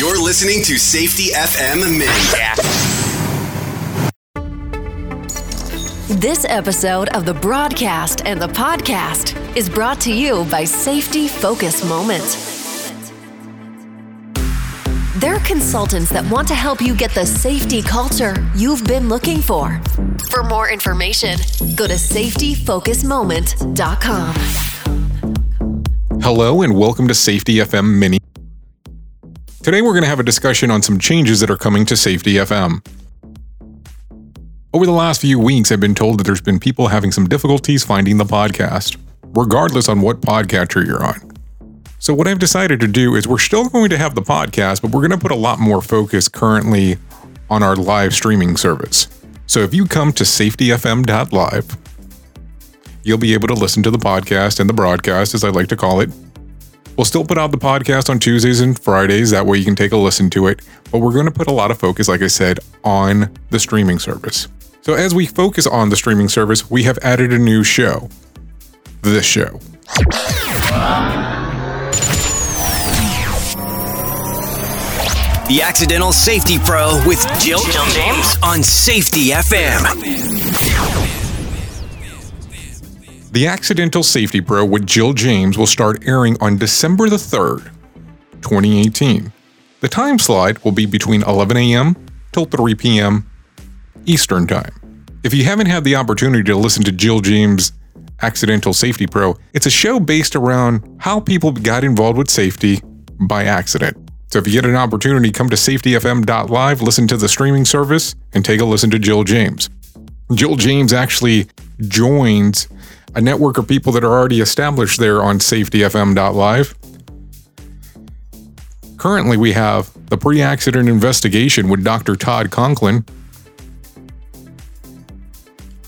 You're listening to Safety FM Mini. This episode of the broadcast and the podcast is brought to you by Safety Focus Moment. They're consultants that want to help you get the safety culture you've been looking for. For more information, go to safetyfocusmoment.com. Hello and welcome to Safety FM Mini. Today we're going to have a discussion on some changes that are coming to Safety FM. Over the last few weeks, I've been told that there's been people having some difficulties finding the podcast, regardless on what podcatcher you're on. So, what I've decided to do is we're still going to have the podcast, but we're going to put a lot more focus currently on our live streaming service. So, if you come to safetyfm.live, you'll be able to listen to the podcast and the broadcast, as I like to call it. We'll still put out the podcast on Tuesdays and Fridays. That way you can take a listen to it. But we're going to put a lot of focus, like I said, on the streaming service. So, as we focus on the streaming service, we have added a new show. This show. The Accidental Safety Pro with Jill, Jill James on Safety FM. The Accidental Safety Pro with Jill James will start airing on December the 3rd, 2018. The time slot will be between 11 a.m. till 3 p.m. Eastern Time. If you haven't had the opportunity to listen to Jill James' Accidental Safety Pro, it's a show based around how people got involved with safety by accident. So if you get an opportunity, come to safetyfm.live, listen to the streaming service, and take a listen to Jill James. Jill James actually joins a network of people that are already established there on safetyfm.live. Currently, we have the pre accident investigation with Dr. Todd Conklin,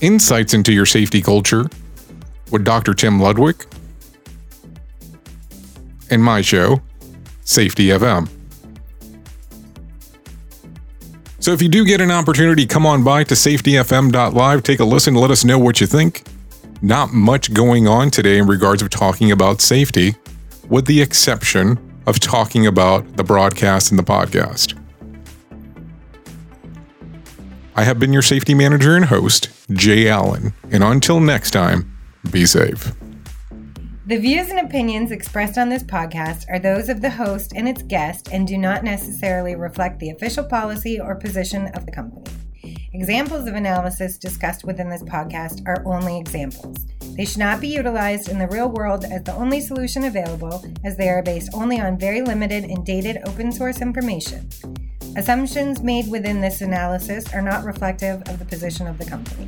insights into your safety culture with Dr. Tim Ludwig, and my show, Safety FM. So if you do get an opportunity, come on by to safetyfm.live, take a listen, let us know what you think. Not much going on today in regards of talking about safety, with the exception of talking about the broadcast and the podcast. I have been your safety manager and host, Jay Allen, and until next time, be safe. The views and opinions expressed on this podcast are those of the host and its guest and do not necessarily reflect the official policy or position of the company. Examples of analysis discussed within this podcast are only examples. They should not be utilized in the real world as the only solution available, as they are based only on very limited and dated open source information. Assumptions made within this analysis are not reflective of the position of the company.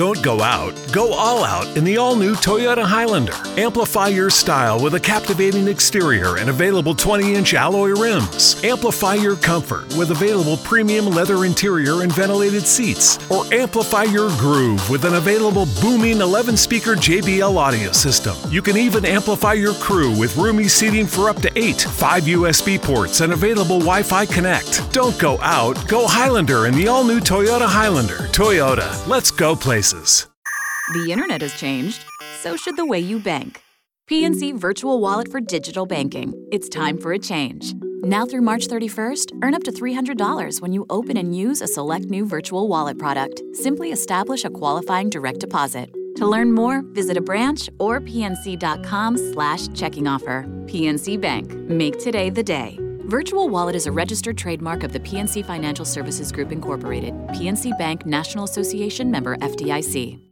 Don't go out, go all out in the all new Toyota Highlander. Amplify your style with a captivating exterior and available 20 inch alloy rims. Amplify your comfort with available premium leather interior and ventilated seats. Or amplify your groove with an available booming 11 speaker JBL audio system. You can even amplify your crew with roomy seating for up to 8, 5 USB ports, and available Wi Fi Connect. Don't go out, go Highlander in the all new Toyota Highlander. Toyota, let's go places. The internet has changed, so should the way you bank. PNC Virtual Wallet for digital banking. It's time for a change. Now through March 31st, earn up to $300 when you open and use a select new virtual wallet product. Simply establish a qualifying direct deposit. To learn more, visit a branch or pnc.com slash checking offer. PNC Bank. Make today the day. Virtual Wallet is a registered trademark of the PNC Financial Services Group Incorporated, PNC Bank National Association member FDIC.